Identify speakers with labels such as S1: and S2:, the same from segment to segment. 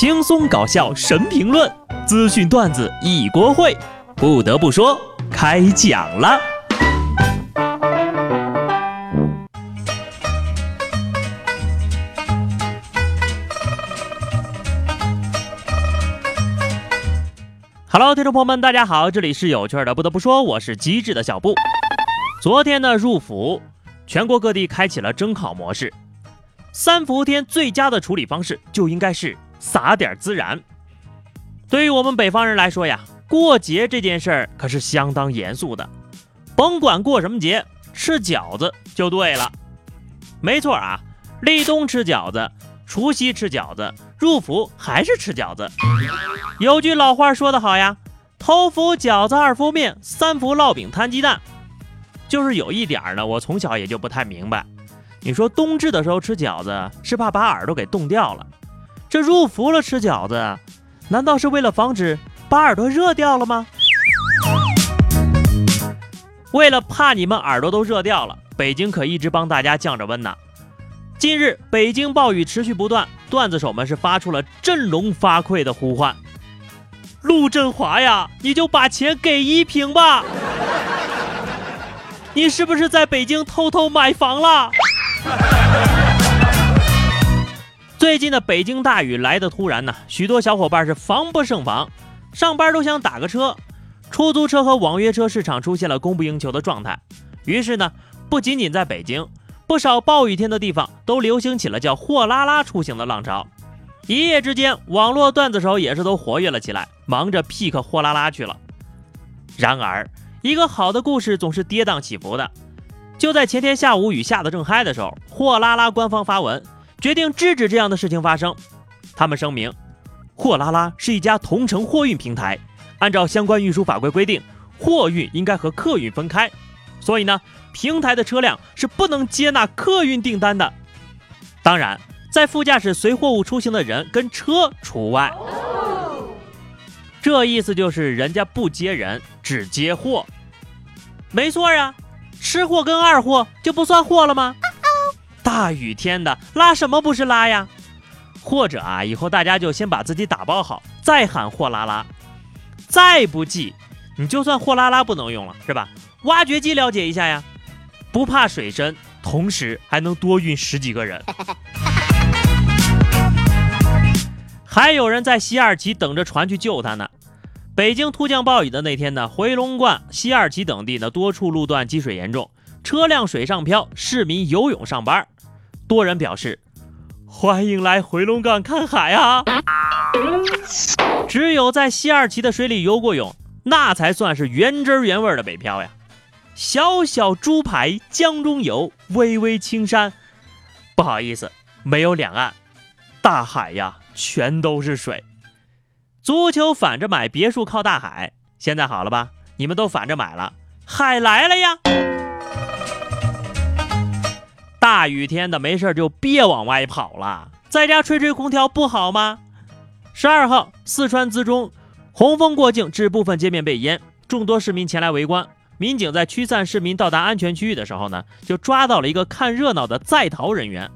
S1: 轻松搞笑神评论，资讯段子一锅烩。不得不说，开讲了。Hello，听众朋友们，大家好，这里是有趣的。不得不说，我是机智的小布。昨天呢，入伏，全国各地开启了征考模式。三伏天最佳的处理方式就应该是撒点孜然。对于我们北方人来说呀，过节这件事儿可是相当严肃的，甭管过什么节，吃饺子就对了。没错啊，立冬吃饺子，除夕吃饺子，入伏还是吃饺子。有句老话说得好呀，头伏饺子，二伏面，三伏烙饼摊鸡蛋。就是有一点呢，我从小也就不太明白。你说冬至的时候吃饺子是怕把耳朵给冻掉了，这入伏了吃饺子，难道是为了防止把耳朵热掉了吗？为了怕你们耳朵都热掉了，北京可一直帮大家降着温呢。近日北京暴雨持续不断，段子手们是发出了振聋发聩的呼唤：“陆振华呀，你就把钱给一平吧！你是不是在北京偷偷买房了？”最近的北京大雨来得突然呢，许多小伙伴是防不胜防，上班都想打个车，出租车和网约车市场出现了供不应求的状态。于是呢，不仅仅在北京，不少暴雨天的地方都流行起了叫“货拉拉”出行的浪潮。一夜之间，网络段子手也是都活跃了起来，忙着 pick 货拉拉去了。然而，一个好的故事总是跌宕起伏的。就在前天下午雨下的正嗨的时候，货拉拉官方发文，决定制止这样的事情发生。他们声明，货拉拉是一家同城货运平台，按照相关运输法规规定，货运应该和客运分开，所以呢，平台的车辆是不能接纳客运订单的。当然，在副驾驶随货物出行的人跟车除外。这意思就是人家不接人，只接货。没错呀。吃货跟二货就不算货了吗？大雨天的拉什么不是拉呀？或者啊，以后大家就先把自己打包好，再喊货拉拉。再不济，你就算货拉拉不能用了，是吧？挖掘机了解一下呀，不怕水深，同时还能多运十几个人。还有人在西二旗等着船去救他呢。北京突降暴雨的那天呢，回龙观、西二旗等地呢多处路段积水严重，车辆水上漂，市民游泳上班。多人表示欢迎来回龙观看海啊！只有在西二旗的水里游过泳，那才算是原汁原味的北漂呀。小小猪排江中游，巍巍青山，不好意思，没有两岸，大海呀，全都是水。足球反着买，别墅靠大海。现在好了吧？你们都反着买了，海来了呀！大雨天的没事就别往外跑了，在家吹吹空调不好吗？十二号，四川资中洪峰过境致部分街面被淹，众多市民前来围观。民警在驱散市民到达安全区域的时候呢，就抓到了一个看热闹的在逃人员。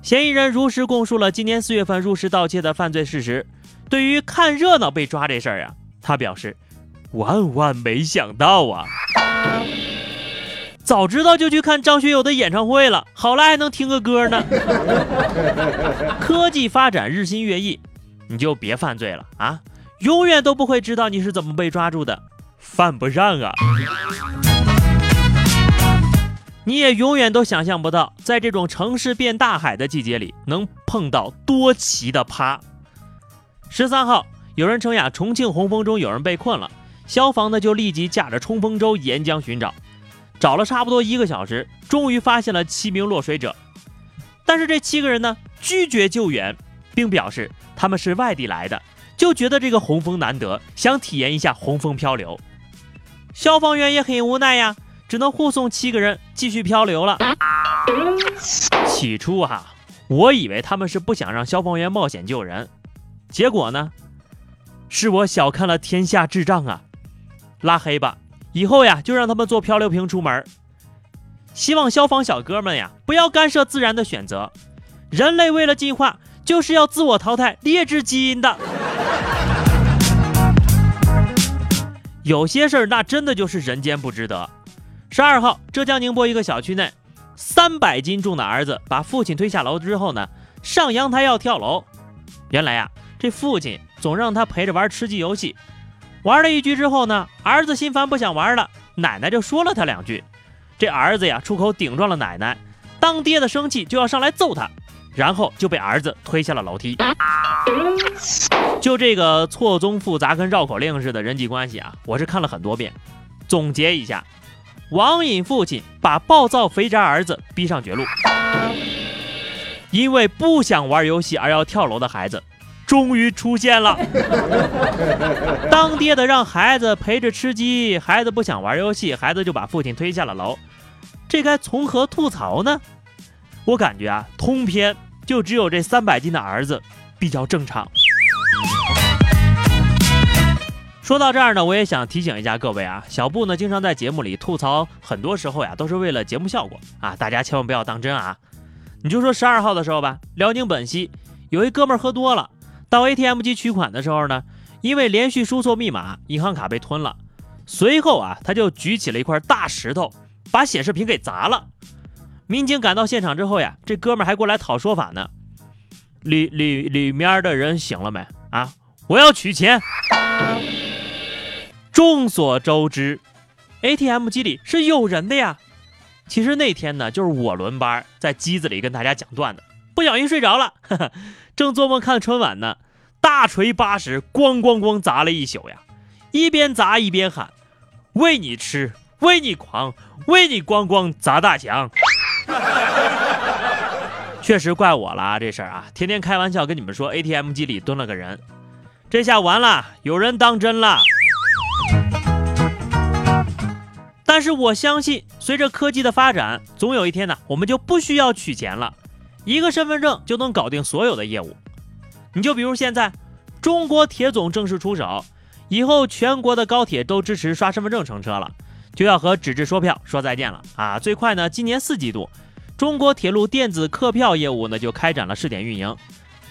S1: 嫌疑人如实供述了今年四月份入室盗窃的犯罪事实。对于看热闹被抓这事儿啊，他表示万万没想到啊！早知道就去看张学友的演唱会了，好赖还能听个歌呢。科技发展日新月异，你就别犯罪了啊！永远都不会知道你是怎么被抓住的，犯不上啊！你也永远都想象不到，在这种城市变大海的季节里，能碰到多奇的趴。十三号，有人称呀，重庆洪峰中有人被困了，消防呢就立即驾着冲锋舟沿江寻找，找了差不多一个小时，终于发现了七名落水者。但是这七个人呢拒绝救援，并表示他们是外地来的，就觉得这个洪峰难得，想体验一下洪峰漂流。消防员也很无奈呀，只能护送七个人继续漂流了。起初哈，我以为他们是不想让消防员冒险救人。结果呢？是我小看了天下智障啊！拉黑吧，以后呀就让他们做漂流瓶出门。希望消防小哥们呀不要干涉自然的选择。人类为了进化，就是要自我淘汰劣质基因的。有些事儿那真的就是人间不值得。十二号，浙江宁波一个小区内，三百斤重的儿子把父亲推下楼之后呢，上阳台要跳楼。原来呀，这父亲总让他陪着玩吃鸡游戏，玩了一局之后呢，儿子心烦不想玩了，奶奶就说了他两句，这儿子呀出口顶撞了奶奶，当爹的生气就要上来揍他。然后就被儿子推下了楼梯。就这个错综复杂、跟绕口令似的人际关系啊，我是看了很多遍。总结一下，网瘾父亲把暴躁肥宅儿子逼上绝路，因为不想玩游戏而要跳楼的孩子，终于出现了。当爹的让孩子陪着吃鸡，孩子不想玩游戏，孩子就把父亲推下了楼，这该从何吐槽呢？我感觉啊，通篇。就只有这三百斤的儿子比较正常。说到这儿呢，我也想提醒一下各位啊，小布呢经常在节目里吐槽，很多时候呀都是为了节目效果啊，大家千万不要当真啊。你就说十二号的时候吧，辽宁本溪有一哥们儿喝多了，到 ATM 机取款的时候呢，因为连续输错密码，银行卡被吞了。随后啊，他就举起了一块大石头，把显示屏给砸了。民警赶到现场之后呀，这哥们还过来讨说法呢。里里里面的人醒了没啊？我要取钱。众所周知，ATM 机里是有人的呀。其实那天呢，就是我轮班在机子里跟大家讲段子，不小心睡着了，正做梦看春晚呢，大锤八十，咣咣咣砸了一宿呀，一边砸一边喊：“为你吃，为你狂，为你咣咣砸大墙。”确实怪我了啊，这事儿啊，天天开玩笑跟你们说 ATM 机里蹲了个人，这下完了，有人当真了。但是我相信，随着科技的发展，总有一天呢，我们就不需要取钱了，一个身份证就能搞定所有的业务。你就比如现在，中国铁总正式出手，以后全国的高铁都支持刷身份证乘车了。就要和纸质说票说再见了啊！最快呢，今年四季度，中国铁路电子客票业务呢就开展了试点运营。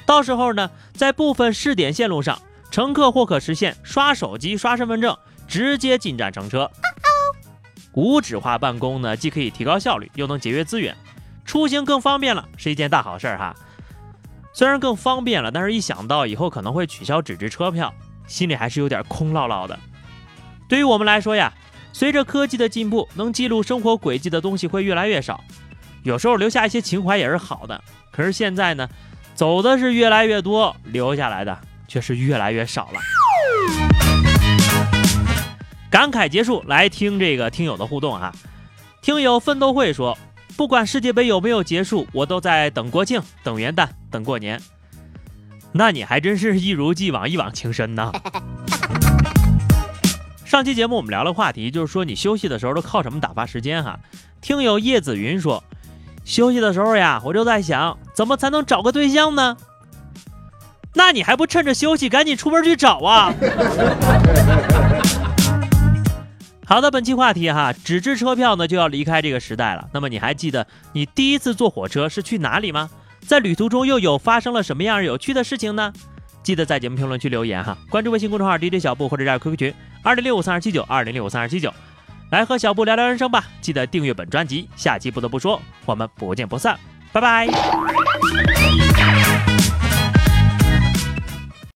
S1: 到时候呢，在部分试点线路上，乘客或可实现刷手机、刷身份证，直接进站乘车。无纸化办公呢，既可以提高效率，又能节约资源，出行更方便了，是一件大好事哈。虽然更方便了，但是一想到以后可能会取消纸质车票，心里还是有点空落落的。对于我们来说呀。随着科技的进步，能记录生活轨迹的东西会越来越少。有时候留下一些情怀也是好的。可是现在呢，走的是越来越多，留下来的却是越来越少了。感慨结束，来听这个听友的互动哈。听友奋斗会说，不管世界杯有没有结束，我都在等国庆、等元旦、等过年。那你还真是一如既往、一往情深呢。上期节目我们聊了话题，就是说你休息的时候都靠什么打发时间哈？听友叶子云说，休息的时候呀，我就在想怎么才能找个对象呢？那你还不趁着休息赶紧出门去找啊？好的，本期话题哈，纸质车票呢就要离开这个时代了。那么你还记得你第一次坐火车是去哪里吗？在旅途中又有发生了什么样有趣的事情呢？记得在节目评论区留言哈，关注微信公众号 DJ 小布或者加入 QQ 群二零六五三二七九二零六五三二七九，来和小布聊聊人生吧。记得订阅本专辑，下期不得不说，我们不见不散，拜拜。